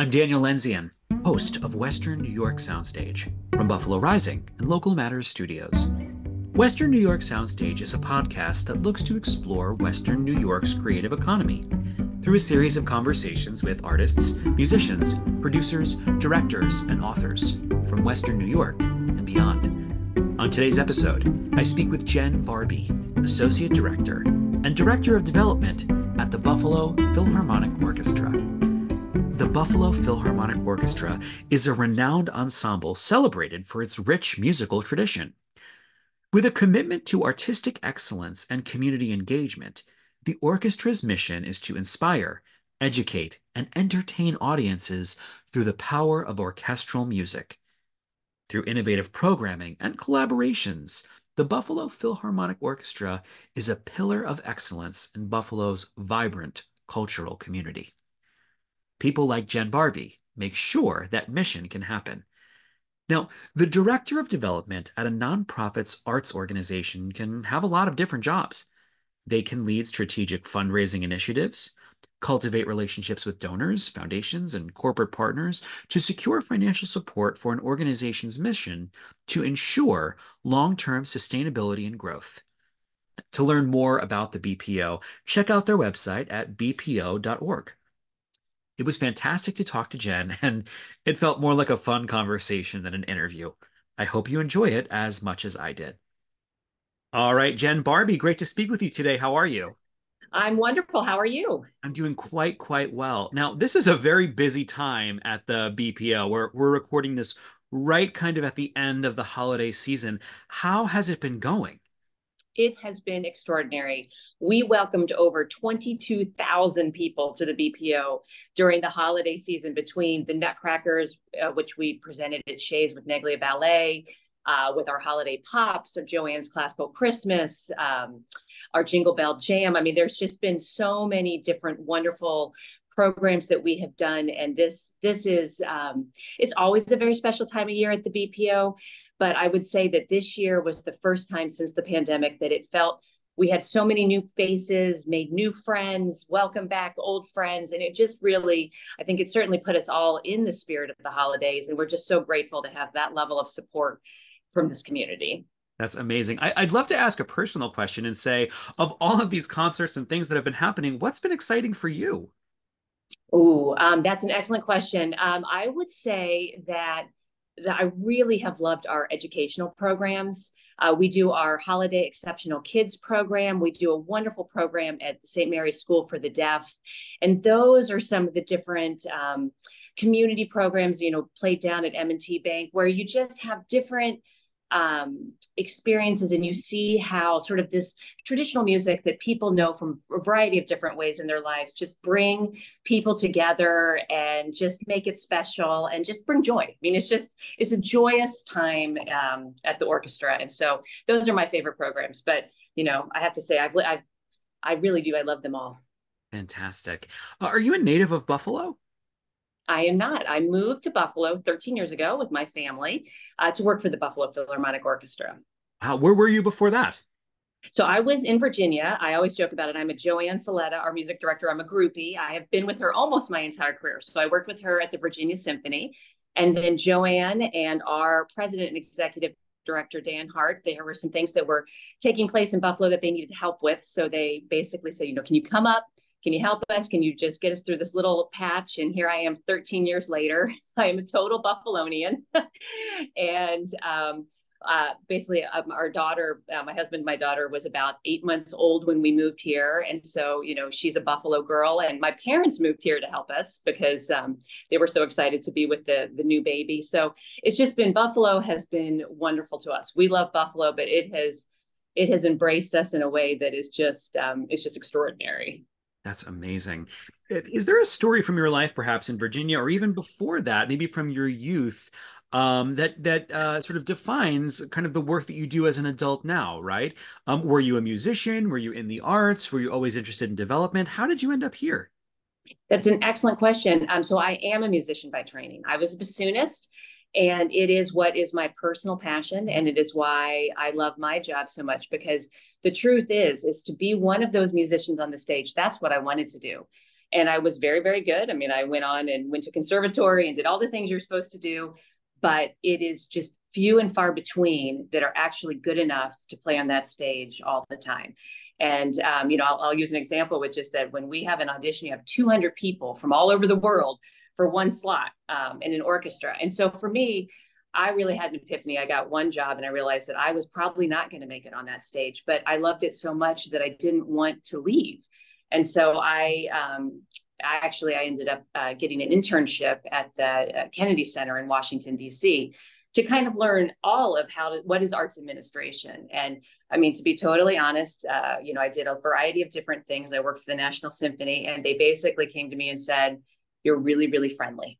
I'm Daniel Lendzian, host of Western New York Soundstage from Buffalo Rising and Local Matters Studios. Western New York Soundstage is a podcast that looks to explore Western New York's creative economy through a series of conversations with artists, musicians, producers, directors, and authors from Western New York and beyond. On today's episode, I speak with Jen Barbee, Associate Director and Director of Development at the Buffalo Philharmonic Orchestra. The Buffalo Philharmonic Orchestra is a renowned ensemble celebrated for its rich musical tradition. With a commitment to artistic excellence and community engagement, the orchestra's mission is to inspire, educate, and entertain audiences through the power of orchestral music. Through innovative programming and collaborations, the Buffalo Philharmonic Orchestra is a pillar of excellence in Buffalo's vibrant cultural community people like Jen Barbee make sure that mission can happen. Now, the director of development at a nonprofit's arts organization can have a lot of different jobs. They can lead strategic fundraising initiatives, cultivate relationships with donors, foundations, and corporate partners to secure financial support for an organization's mission to ensure long term sustainability and growth. To learn more about the BPO, check out their website at bpo.org. It was fantastic to talk to Jen, and it felt more like a fun conversation than an interview. I hope you enjoy it as much as I did. All right, Jen Barbee, great to speak with you today. How are you? I'm wonderful. How are you? I'm doing quite, quite well. Now, this is a very busy time at the BPO. We're, we're recording this right kind of at the end of the holiday season. How has it been going? It has been extraordinary. We welcomed over 22,000 people to the BPO during the holiday season between the Nutcrackers, uh, which we presented at Shea's with Neglia Ballet, uh, with our holiday pops, or JoAnn's Classical Christmas, um, our Jingle Bell Jam. I mean, there's just been so many different wonderful programs that we have done and this this is um, it's always a very special time of year at the bpo but I would say that this year was the first time since the pandemic that it felt we had so many new faces, made new friends, welcome back old friends. And it just really, I think it certainly put us all in the spirit of the holidays. And we're just so grateful to have that level of support from this community. That's amazing. I, would love to ask a personal question and say, of all of these concerts and things that have been happening, what's been exciting for you? Oh, um, that's an excellent question. Um, I would say that that I really have loved our educational programs. Uh, we do our Holiday Exceptional Kids program. We do a wonderful program at the St. Mary's School for the Deaf. And those are some of the different um, community programs, you know, played down at M&T Bank, where you just have different um, experiences and you see how sort of this traditional music that people know from a variety of different ways in their lives just bring people together and just make it special and just bring joy. I mean, it's just it's a joyous time um, at the orchestra, and so those are my favorite programs. But you know, I have to say, I've I've I really do. I love them all. Fantastic. Uh, are you a native of Buffalo? I am not. I moved to Buffalo 13 years ago with my family uh, to work for the Buffalo Philharmonic Orchestra. Uh, where were you before that? So I was in Virginia. I always joke about it. I'm a JoAnn Falletta, our music director. I'm a groupie. I have been with her almost my entire career. So I worked with her at the Virginia Symphony. And then JoAnn and our president and executive director, Dan Hart, there were some things that were taking place in Buffalo that they needed help with. So they basically said, you know, can you come up? Can you help us? Can you just get us through this little patch? And here I am 13 years later. I am a total Buffalonian. and um, uh, basically, um, our daughter, uh, my husband, my daughter was about eight months old when we moved here. And so, you know, she's a Buffalo girl. And my parents moved here to help us because um, they were so excited to be with the, the new baby. So it's just been, Buffalo has been wonderful to us. We love Buffalo, but it has, it has embraced us in a way that is just, um, it's just extraordinary. That's amazing. Is there a story from your life, perhaps in Virginia, or even before that, maybe from your youth, um, that that uh, sort of defines kind of the work that you do as an adult now? Right? Um, were you a musician? Were you in the arts? Were you always interested in development? How did you end up here? That's an excellent question. Um, so I am a musician by training. I was a bassoonist and it is what is my personal passion and it is why i love my job so much because the truth is is to be one of those musicians on the stage that's what i wanted to do and I was very, very good. I mean, I went on and went to conservatory and did all the things you're supposed to do, but it is just few and far between that are actually good enough to play on that stage all the time. And um, you know, I'll, I'll, use an example, which is that when we have an audition, you have 200 people from all over the world for one slot um, in an orchestra. And so for me, I really had an epiphany. I got one job and I realized that I was probably not going to make it on that stage, but I loved it so much that I didn't want to leave. And so I, um, I actually I ended up uh, getting an internship at the uh, Kennedy Center in Washington D.C. to kind of learn all of how to what is arts administration. And I mean, to be totally honest, uh, you know, I did a variety of different things. I worked for the National Symphony, and they basically came to me and said, "You're really, really friendly."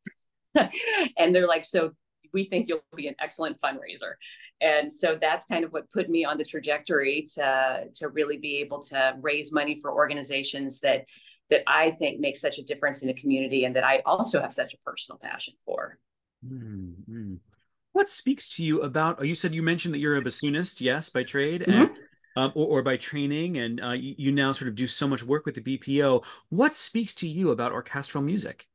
and they're like, "So we think you'll be an excellent fundraiser." and so that's kind of what put me on the trajectory to to really be able to raise money for organizations that that I think make such a difference in the community and that I also have such a personal passion for. Mm-hmm. What speaks to you about? Oh, you said you mentioned that you're a bassoonist, yes, by trade, mm-hmm. and um, or, or, by training, and uh, you, you now sort of do so much work with the BPO. What speaks to you about orchestral music?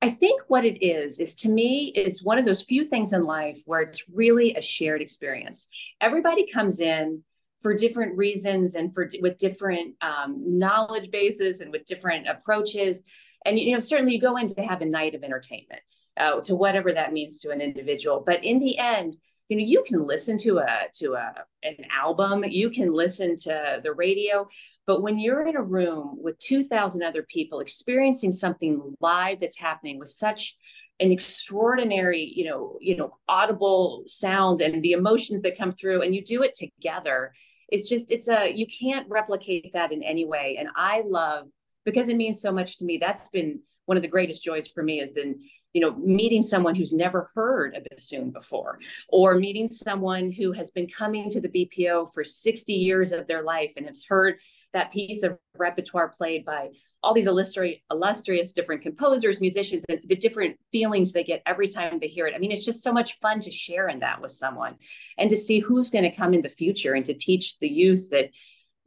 I think what it is, is to me, is one of those few things in life where it's really a shared experience. Everybody comes in for different reasons and for with different um, knowledge bases and with different approaches. And you know, certainly you go in to have a night of entertainment, uh, to whatever that means to an individual. But in the end, you know you can listen to a to a an album you can listen to the radio but when you're in a room with 2000 other people experiencing something live that's happening with such an extraordinary you know you know audible sound and the emotions that come through and you do it together it's just it's a you can't replicate that in any way. And i love because it means so much to me that's been one of the greatest joys for me is then you know meeting someone who's never heard a bassoon before or meeting someone who has been coming to the bpo for 60 years of their life and has heard that piece of repertoire played by all these illustrious, illustrious different composers musicians and the different feelings they get every time they hear it. I mean it's just so much fun to share in that with someone and to see who's going to come in the future and to teach the youth that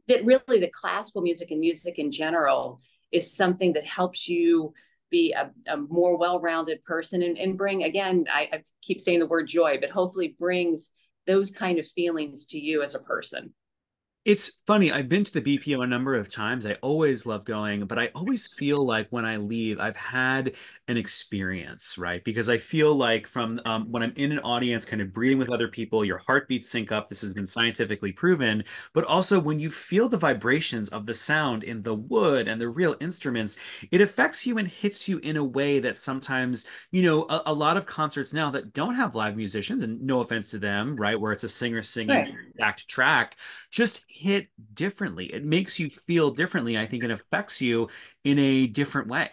that really the classical music and music in general is something that helps you be a, a more well-rounded person and, and bring again I, I keep saying the word joy but hopefully brings those kind of feelings to you as a person it's funny. I've been to the BPO a number of times. I always love going, but I always feel like when I leave, I've had an experience, right? Because I feel like from um, when I'm in an audience, kind of breathing with other people, your heartbeats sync up. This has been scientifically proven. But also when you feel the vibrations of the sound in the wood and the real instruments, it affects you and hits you in a way that sometimes, you know, a, a lot of concerts now that don't have live musicians, and no offense to them, right, where it's a singer singing right. exact track, just hit differently. It makes you feel differently. I think it affects you in a different way.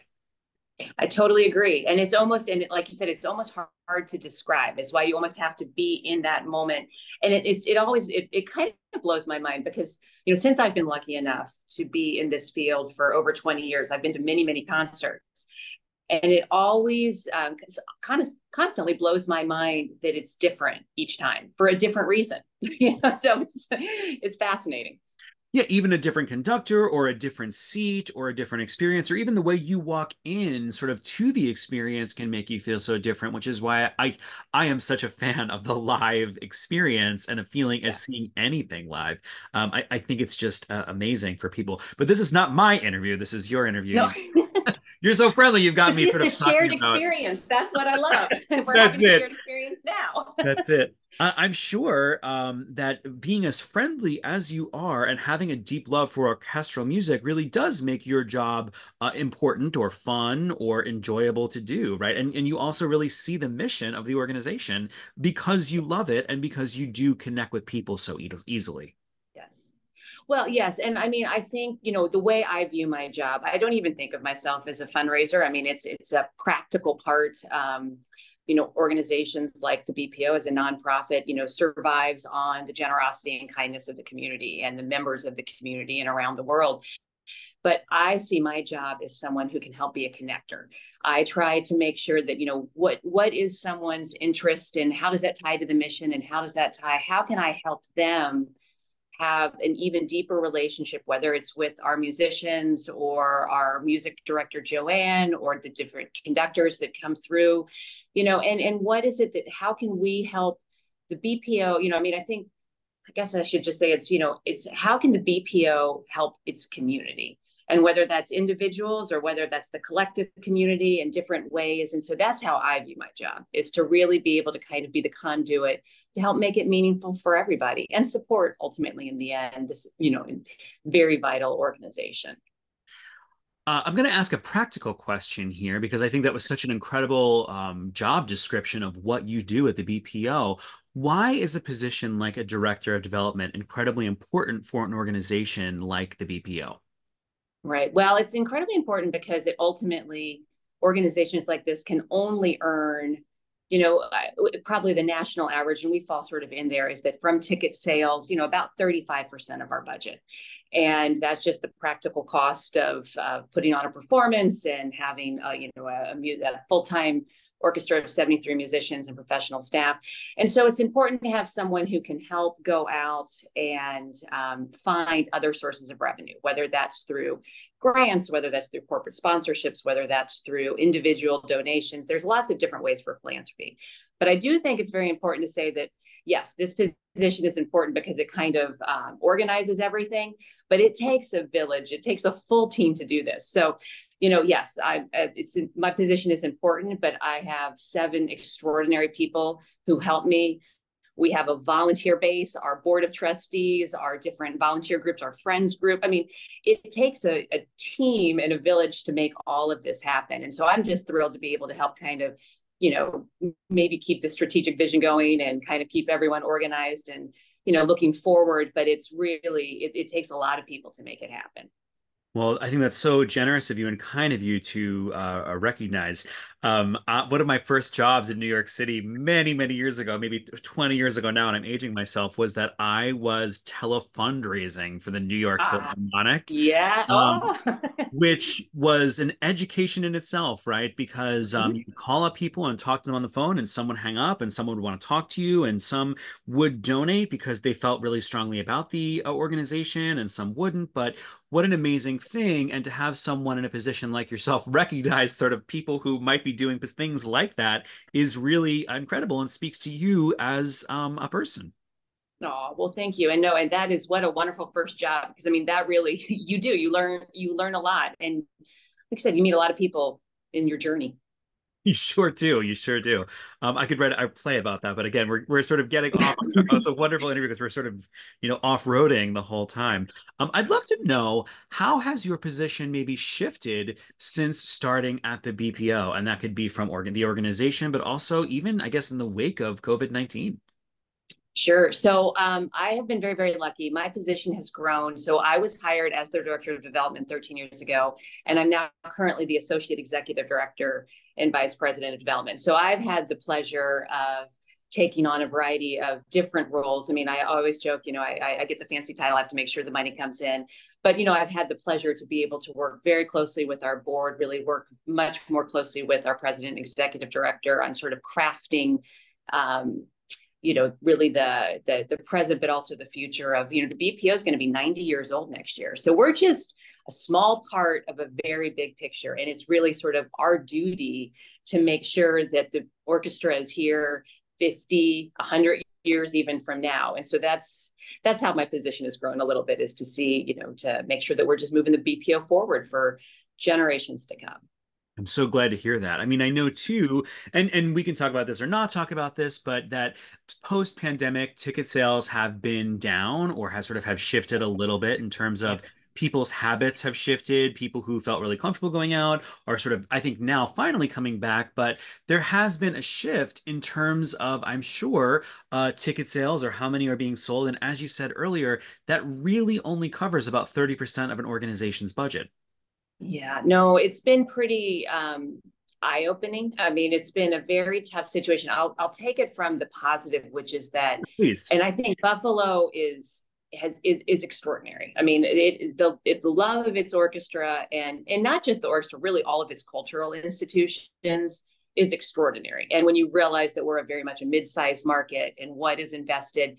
I totally agree. And it's almost, and like you said, it's almost hard, hard to describe. It's why you almost have to be in that moment. And it is, it always, it, it kind of blows my mind because, you know, since I've been lucky enough to be in this field for over 20 years, I've been to many, many concerts and it always um, kind of constantly blows my mind that it's different each time for a different reason you know so it's it's fascinating. Yeah even a different conductor or a different seat or a different experience or even the way you walk in sort of to the experience can make you feel so different which is why i i am such a fan of the live experience and a feeling yeah. as seeing anything live. Um, I, I think it's just uh, amazing for people. But this is not my interview. This is your interview. No. You're so friendly. You've got me sort of shared experience. That's what I love. We're That's having it. shared experience now. That's it. I'm sure um, that being as friendly as you are and having a deep love for orchestral music really does make your job uh, important or fun or enjoyable to do, right? And and you also really see the mission of the organization because you love it and because you do connect with people so e- easily. Well, yes. And I mean, I think, you know, the way I view my job, I don't even think of myself as a fundraiser. I mean, it's it's a practical part. Um, you know, organizations like the BPO as a nonprofit, you know, survives on the generosity and kindness of the community and the members of the community and around the world. But I see my job as someone who can help be a connector. I try to make sure that, you know, what what is someone's interest and how does that tie to the mission and how does that tie? How can I help them have an even deeper relationship, whether it's with our musicians or our music director JoAnn or the different conductors that come through, you know, and and what is it that how can we help the BPO? You know, I mean, I think I guess I should just say it's you know it's how can the BPO help its community and whether that's individuals or whether that's the collective community in different ways and so that's how i view my job is to really be able to kind of be the conduit to help make it meaningful for everybody and support ultimately in the end this you know very vital organization uh, I'm going to ask a practical question here because I think that was such an incredible um, job description of what you do at the BPO. Why is a position like a director of development incredibly important for an organization like the BPO? Right. Well, it's incredibly important because it ultimately organizations like this can only earn you know, probably the national average, and we fall sort of in there, is that from ticket sales, you know, about 35% of our budget. And that's just the practical cost of uh, putting on a performance and having, a, you know, a, a full time orchestra of 73 musicians and professional staff. And so it's important to have someone who can help go out and um, find other sources of revenue, whether that's through grants, whether that's through corporate sponsorships, whether that's through individual donations. There's lots of different ways for philanthropy. But I do think it's very important to say that yes, this position is important because it kind of um, organizes everything, but it takes a village, it takes a full team to do this. So you know, yes, I it's my position is important, but I have seven extraordinary people who help me. We have a volunteer base, our board of trustees, our different volunteer groups, our friends group. I mean, it takes a, a team and a village to make all of this happen. And so I'm just thrilled to be able to help kind of you know maybe keep the strategic vision going and kind of keep everyone organized and you know looking forward but it's really it, it takes a lot of people to make it happen well, I think that's so generous of you and kind of you to uh, recognize. Um, uh, one of my first jobs in New York City many, many years ago, maybe 20 years ago now, and I'm aging myself, was that I was telefundraising for the New York ah, Philharmonic. Yeah. Um, oh. which was an education in itself, right? Because um, mm-hmm. you call up people and talk to them on the phone, and someone hang up, and someone would want to talk to you, and some would donate because they felt really strongly about the uh, organization, and some wouldn't. But what an amazing thing. And to have someone in a position like yourself recognize sort of people who might be doing things like that is really incredible and speaks to you as um, a person. Oh, well, thank you. And no, and that is what a wonderful first job. Because I mean, that really you do, you learn, you learn a lot. And like I said, you meet a lot of people in your journey. You sure do. You sure do. Um, I could write a play about that, but again, we're we're sort of getting off. it's a wonderful interview because we're sort of you know off roading the whole time. Um, I'd love to know how has your position maybe shifted since starting at the BPO, and that could be from organ the organization, but also even I guess in the wake of COVID nineteen. Sure. So um, I have been very, very lucky. My position has grown. So I was hired as their director of development 13 years ago, and I'm now currently the associate executive director and vice president of development. So I've had the pleasure of taking on a variety of different roles. I mean, I always joke, you know, I, I get the fancy title, I have to make sure the money comes in. But, you know, I've had the pleasure to be able to work very closely with our board, really work much more closely with our president and executive director on sort of crafting um, you know really the, the the present but also the future of you know the bpo is going to be 90 years old next year. So we're just a small part of a very big picture and it's really sort of our duty to make sure that the orchestra is here 50 100 years even from now. And so that's that's how my position has grown a little bit is to see you know to make sure that we're just moving the bpo forward for generations to come I'm so glad to hear that. I mean, I know too, and and we can talk about this or not talk about this, but that post-pandemic ticket sales have been down or has sort of have shifted a little bit in terms of people's habits have shifted. People who felt really comfortable going out are sort of, I think, now finally coming back. But there has been a shift in terms of, I'm sure, uh, ticket sales or how many are being sold. And as you said earlier, that really only covers about 30% of an organization's budget. Yeah, no, it's been pretty um, eye opening. I mean, it's been a very tough situation. I'll I'll take it from the positive, which is that, Please. and I think Buffalo is has is is extraordinary. I mean, it the it, the love of its orchestra and and not just the orchestra, really all of its cultural institutions is extraordinary. And when you realize that we're a very much a mid-sized market and what is invested,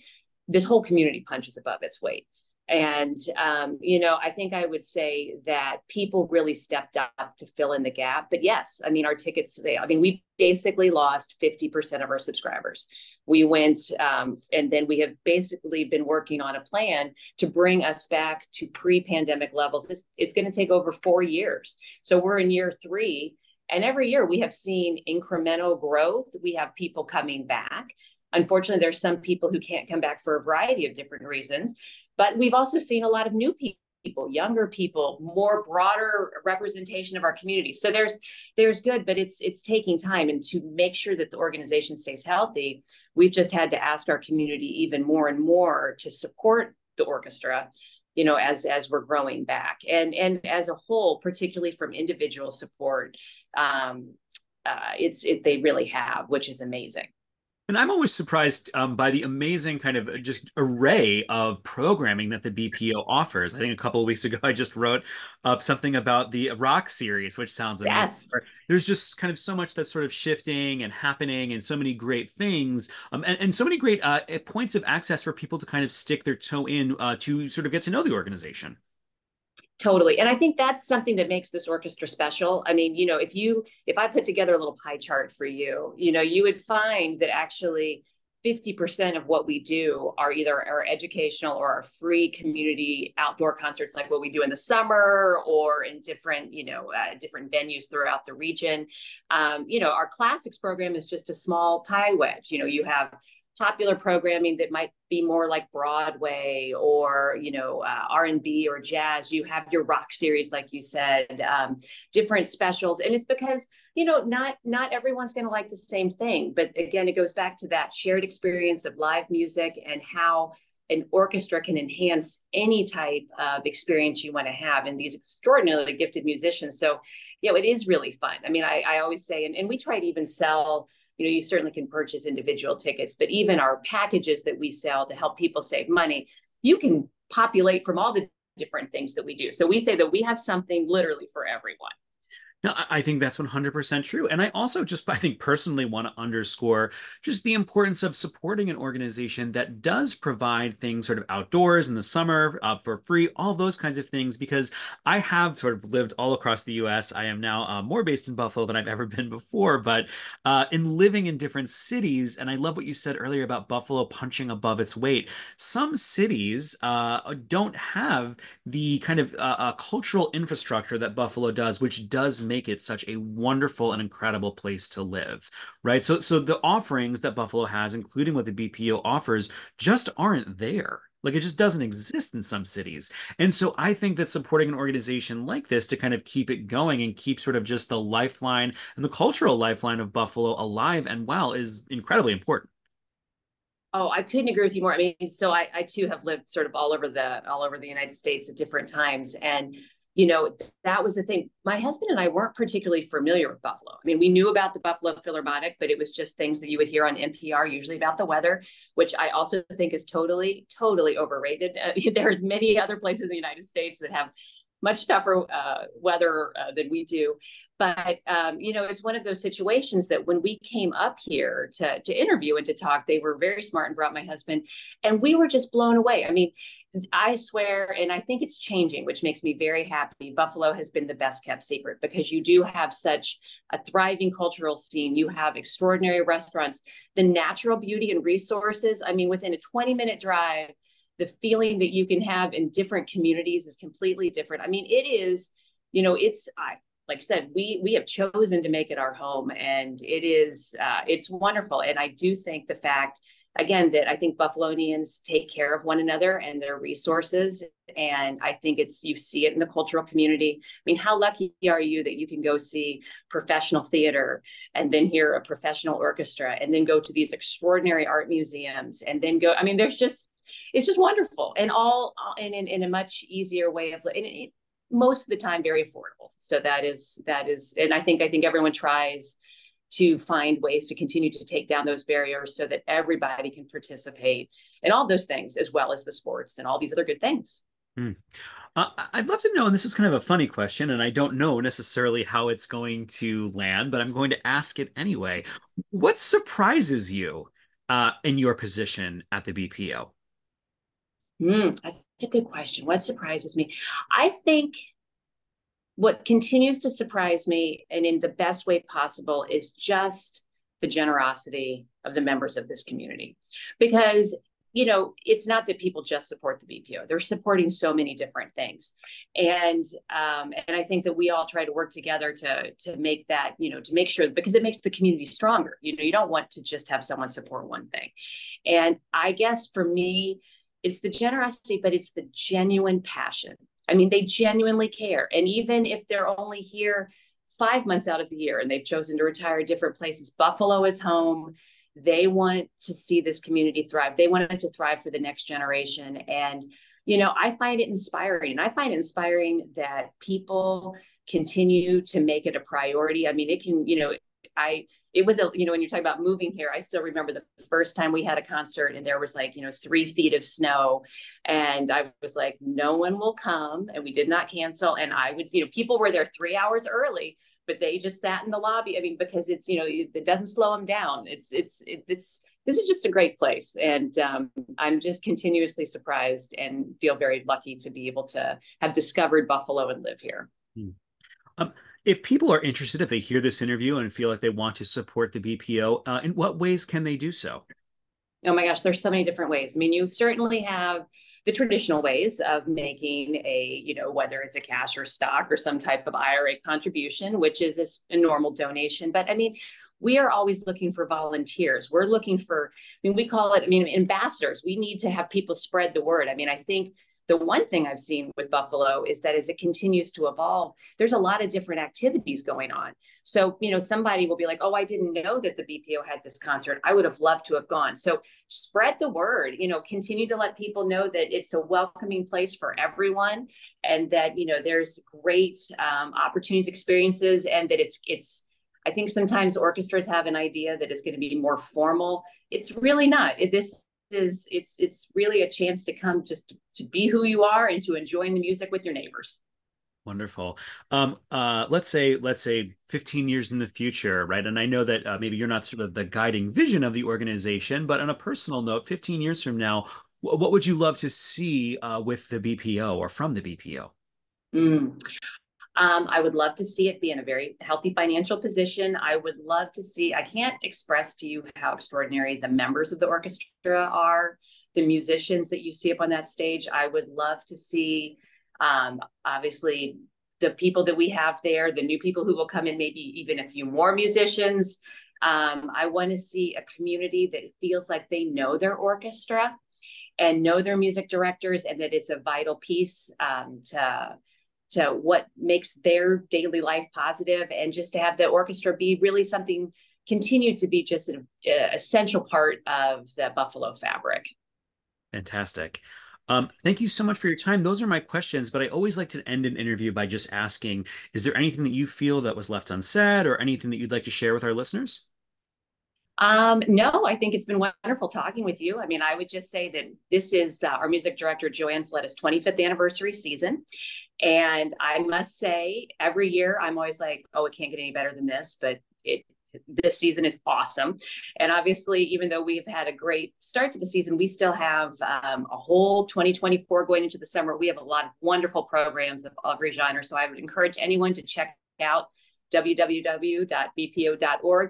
this whole community punches above its weight. And, um, you know, I think I would say that people really stepped up to fill in the gap. But yes, I mean, our tickets, they, I mean, we basically lost 50% of our subscribers. We went, um, and then we have basically been working on a plan to bring us back to pre pandemic levels. It's, it's going to take over four years. So we're in year three. And every year we have seen incremental growth. We have people coming back. Unfortunately, there's some people who can't come back for a variety of different reasons. But we've also seen a lot of new people younger people more broader representation of our community. So there's there's good but it's it's taking time. And to make sure that the organization stays healthy we've just had to ask our community even more and more to support the orchestra you know as as we're growing back. And and as a whole particularly from individual support um uh, it's it they really have which is amazing and I'm always surprised um, by the amazing kind of just array of programming that the BPO offers. I think a couple of weeks ago, I just wrote up something about the rock series, which sounds amazing. Yes. There's just kind of so much that's sort of shifting and happening, and so many great things, um, and, and so many great uh, points of access for people to kind of stick their toe in uh, to sort of get to know the organization totally and i think that's something that makes this orchestra special. I mean you know if you if i put together a little pie chart for you you know you would find that actually 50% of what we do are either our educational or our free community outdoor concerts like what we do in the summer or in different you know uh, different venues throughout the region. Um, you know our classics program is just a small pie wedge. You know you have popular programming that might be more like Broadway or you know uh, R and B or jazz. You have your rock series, like you said, um, different specials, and it's because you know not not everyone's going to like the same thing. But again, it goes back to that shared experience of live music and how an orchestra can enhance any type of experience you want to have in these extraordinarily gifted musicians. So, you know, it is really fun. I mean, I, I always say, and, and we try to even sell you know you certainly can purchase individual tickets but even our packages that we sell to help people save money you can populate from all the different things that we do. So we say that we have something literally for everyone no, I think that's 100% true. And I also just, I think personally want to underscore just the importance of supporting an organization that does provide things sort of outdoors in the summer uh, for free, all those kinds of things, because I have sort of lived all across the US. I am now uh, more based in Buffalo than I've ever been before, but uh, in living in different cities, and I love what you said earlier about Buffalo punching above its weight. Some cities uh, don't have the kind of uh, uh, cultural infrastructure that Buffalo does, which does make make it such a wonderful and incredible place to live, right? So, so the offerings that Buffalo has, including what the BPO offers, just aren't there. Like it just doesn't exist in some cities. And so I think that supporting an organization like this to kind of keep it going and keep sort of just the lifeline and the cultural lifeline of Buffalo alive and well is incredibly important. Oh, I couldn't agree with you more. I mean, so I, I too have lived sort of all over the all over the United States at different times, and you know, that was the thing. My husband and I weren't particularly familiar with Buffalo. I mean, we knew about the Buffalo Philharmonic, but it was just things that you would hear on NPR, usually about the weather, which I also think is totally, totally overrated. Uh, there's many other places in the United States that have much tougher uh, weather uh, than we do. But um, you know, it's one of those situations that when we came up here to to interview and to talk, they were very smart and brought my husband, and we were just blown away. I mean, I swear, and I think it's changing, which makes me very happy. Buffalo has been the best kept secret because you do have such a thriving cultural scene. You have extraordinary restaurants, the natural beauty and resources. I mean, within a 20 minute drive, the feeling that you can have in different communities is completely different. I mean, it is, you know, it's, I, like I said, we we have chosen to make it our home, and it is uh, it's wonderful. And I do think the fact again that I think Buffalonians take care of one another and their resources. And I think it's you see it in the cultural community. I mean, how lucky are you that you can go see professional theater and then hear a professional orchestra and then go to these extraordinary art museums and then go. I mean, there's just it's just wonderful and all in in, in a much easier way of living. Most of the time, very affordable. So that is that is, and I think I think everyone tries to find ways to continue to take down those barriers so that everybody can participate in all those things as well as the sports and all these other good things. Hmm. Uh, I'd love to know, and this is kind of a funny question, and I don't know necessarily how it's going to land, but I'm going to ask it anyway. What surprises you uh, in your position at the BPO? Mm, that's a good question. What surprises me? I think what continues to surprise me, and in the best way possible, is just the generosity of the members of this community. Because you know, it's not that people just support the BPO; they're supporting so many different things, and um, and I think that we all try to work together to to make that, you know, to make sure because it makes the community stronger. You know, you don't want to just have someone support one thing, and I guess for me, it's the generosity, but it's the genuine passion. I mean, they genuinely care, and even if they're only here five months out of the year and they've chosen to retire different places, Buffalo is home they want to see this community thrive. They want it to thrive for the next generation. And, you know, I find it inspiring. And I find it inspiring that people continue to make it a priority. I mean, it can, you know, I it was a you know when you're talking about moving here, I still remember the first time we had a concert and there was like you know three feet of snow, and I was like, no one will come, and we did not cancel, and I would you know people were there three hours early but they just sat in the lobby. I mean, because it's you know it doesn't slow them down. It's it's it, it's this is just a great place, and um, I'm just continuously surprised and feel very lucky to be able to have discovered Buffalo and live here. Hmm. Um, if people are interested, if they hear this interview and feel like they want to support the BPO, uh, in what ways can they do so? Oh my gosh, there's so many different ways. I mean, you certainly have the traditional ways of making a, you know, whether it's a cash or stock or some type of IRA contribution, which is a, a normal donation. But I mean, we are always looking for volunteers. We're looking for, I mean, we call it, I mean, ambassadors. We need to have people spread the word. I mean, I think the one thing I've seen with Buffalo is that as it continues to evolve, there's a lot of different activities going on. So, you know, somebody will be like, oh, I didn't know that the BPO had this concert. I would have loved to have gone. So spread the word, you know, continue to let people know that it's a welcoming place for everyone and that, you know, there's great um, opportunities, experiences, and that it's, it's, I think sometimes orchestras have an idea that it's going to be more formal. It's really not. It, this is it's it's really a chance to come just to be who you are and to enjoying the music with your neighbors. Wonderful. Um uh let's say let's say 15 years in the future right? And i know that uh, maybe you're not sort of the guiding vision of the organization but on a personal note 15 years from now what would you love to see uh, with the bpo or from the bpo mm. Um, I would love to see it be in a very healthy financial position. I would love to see, I can't express to you how extraordinary the members of the orchestra are, the musicians that you see up on that stage. I would love to see, um, obviously, the people that we have there, the new people who will come in, maybe even a few more musicians. Um, I want to see a community that feels like they know their orchestra and know their music directors and that it's a vital piece um, to to what makes their daily life positive and just to have the orchestra be really something continue to be just an essential part of the buffalo fabric fantastic um, thank you so much for your time. Those are my questions, but I always like to end an interview by just asking Is there anything that you feel that was left unsaid or anything that you'd like to share with our listeners? Um, no, I think it's been wonderful talking with you. I mean, I would just say that this is uh, our music director, JoAnn Falletta's 25th anniversary season. And I must say, every year I'm always like, oh, it can't get any better than this, but it this season is awesome. And obviously, even though we've had a great start to the season, we still have um, a whole 2024 going into the summer. We have a lot of wonderful programs of every genre. So I would encourage anyone to check out www.bpo.org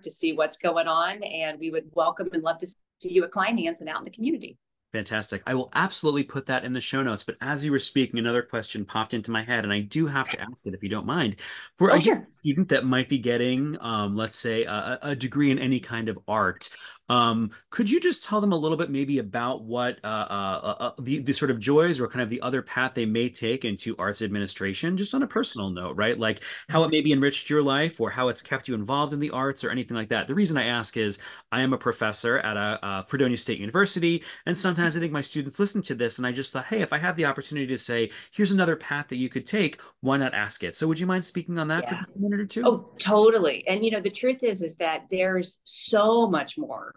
to see what's going on. And we would welcome and love to see you at Kleinhans and out in the community. Fantastic. I will absolutely put that in the show notes. But as you were speaking, another question popped into my head, and I do have to ask it if you don't mind. For oh, a sure. student that might be getting, um, let's say, a, a, degree in any kind of art, um, could you just tell them a little bit maybe about what uh, uh, uh, uh, the, the sort of joys or kind of the other path they may take into arts administration, just on a personal note, right? Like how it mm-hmm. maybe enriched your life or how it's kept you involved in the arts or anything like that. The reason I ask is I am a professor at a, a Fredonia State University, and sometimes I think my students listen to this, and I just thought, hey, if I have the opportunity to say, here's another path that you could take, why not ask it? So would you mind speaking on that yeah. for just a minute or two? Oh, totally. And you know, the truth is, is that there's so much more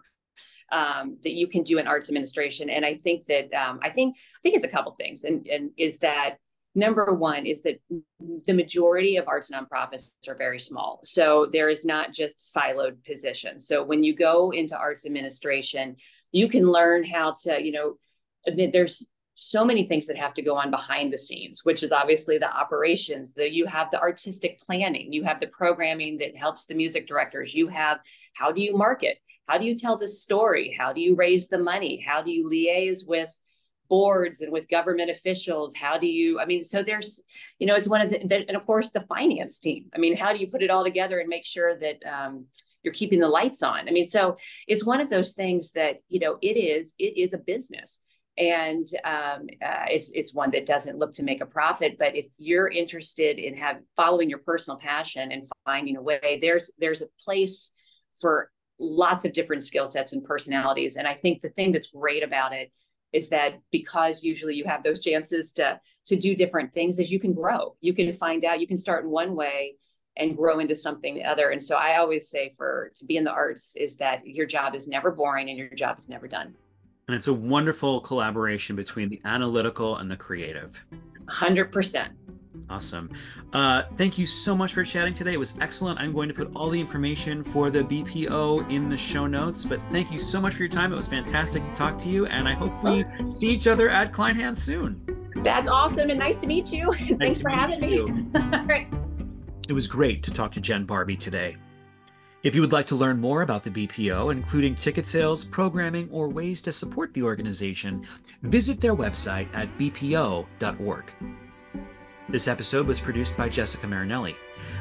um, that you can do in arts administration. And I think that um, I think I think it's a couple things, and and is that number one is that the majority of arts nonprofits are very small. So there is not just siloed positions. So when you go into arts administration, you can learn how to, you know, there's so many things that have to go on behind the scenes, which is obviously the operations. that you have the artistic planning, you have the programming that helps the music directors. You have how do you market? How do you tell the story? How do you raise the money? How do you liaise with boards and with government officials how do you i mean so there's you know it's one of the, and of course the finance team i mean how do you put it all together and make sure that um, you're keeping the lights on. I mean so it's one of those things that you know it is it is a business. And um, uh, it's, it's one that doesn't look to make a profit. But if you're interested in have following your personal passion and finding a way there's there's a place for lots of different skill sets and personalities. And i think the thing that's great about it is that because usually you have those chances to to do different things is you can grow. You can find out you can start in one way and grow into something other and so i always say for to be in the arts is that your job is never boring and your job is never done and it's a wonderful collaboration between the analytical and the creative 100% Awesome. Uh, thank you so much for chatting today. It was excellent. I'm going to put all the information for the BPO in the show notes. But thank you so much for your time. It was fantastic to talk to you, and I hope we see each other at Kleinhans soon. That's awesome, and nice to meet you. Nice Thanks for having me. It was great to talk to Jen Barbee today. If you would like to learn more about the BPO, including ticket sales, programming, or ways to support the organization, visit their website at bpo.org. This episode was produced by Jessica Marinelli.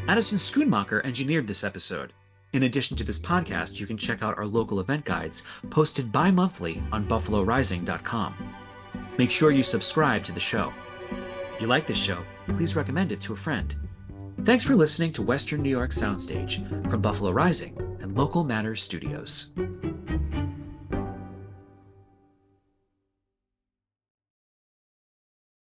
Addison Schoonmacher engineered this episode. In addition to this podcast, you can check out our local event guides posted bi monthly on BuffaloRising.com. Make sure you subscribe to the show. If you like this show, please recommend it to a friend. Thanks for listening to Western New York Soundstage from Buffalo Rising and Local Matters Studios.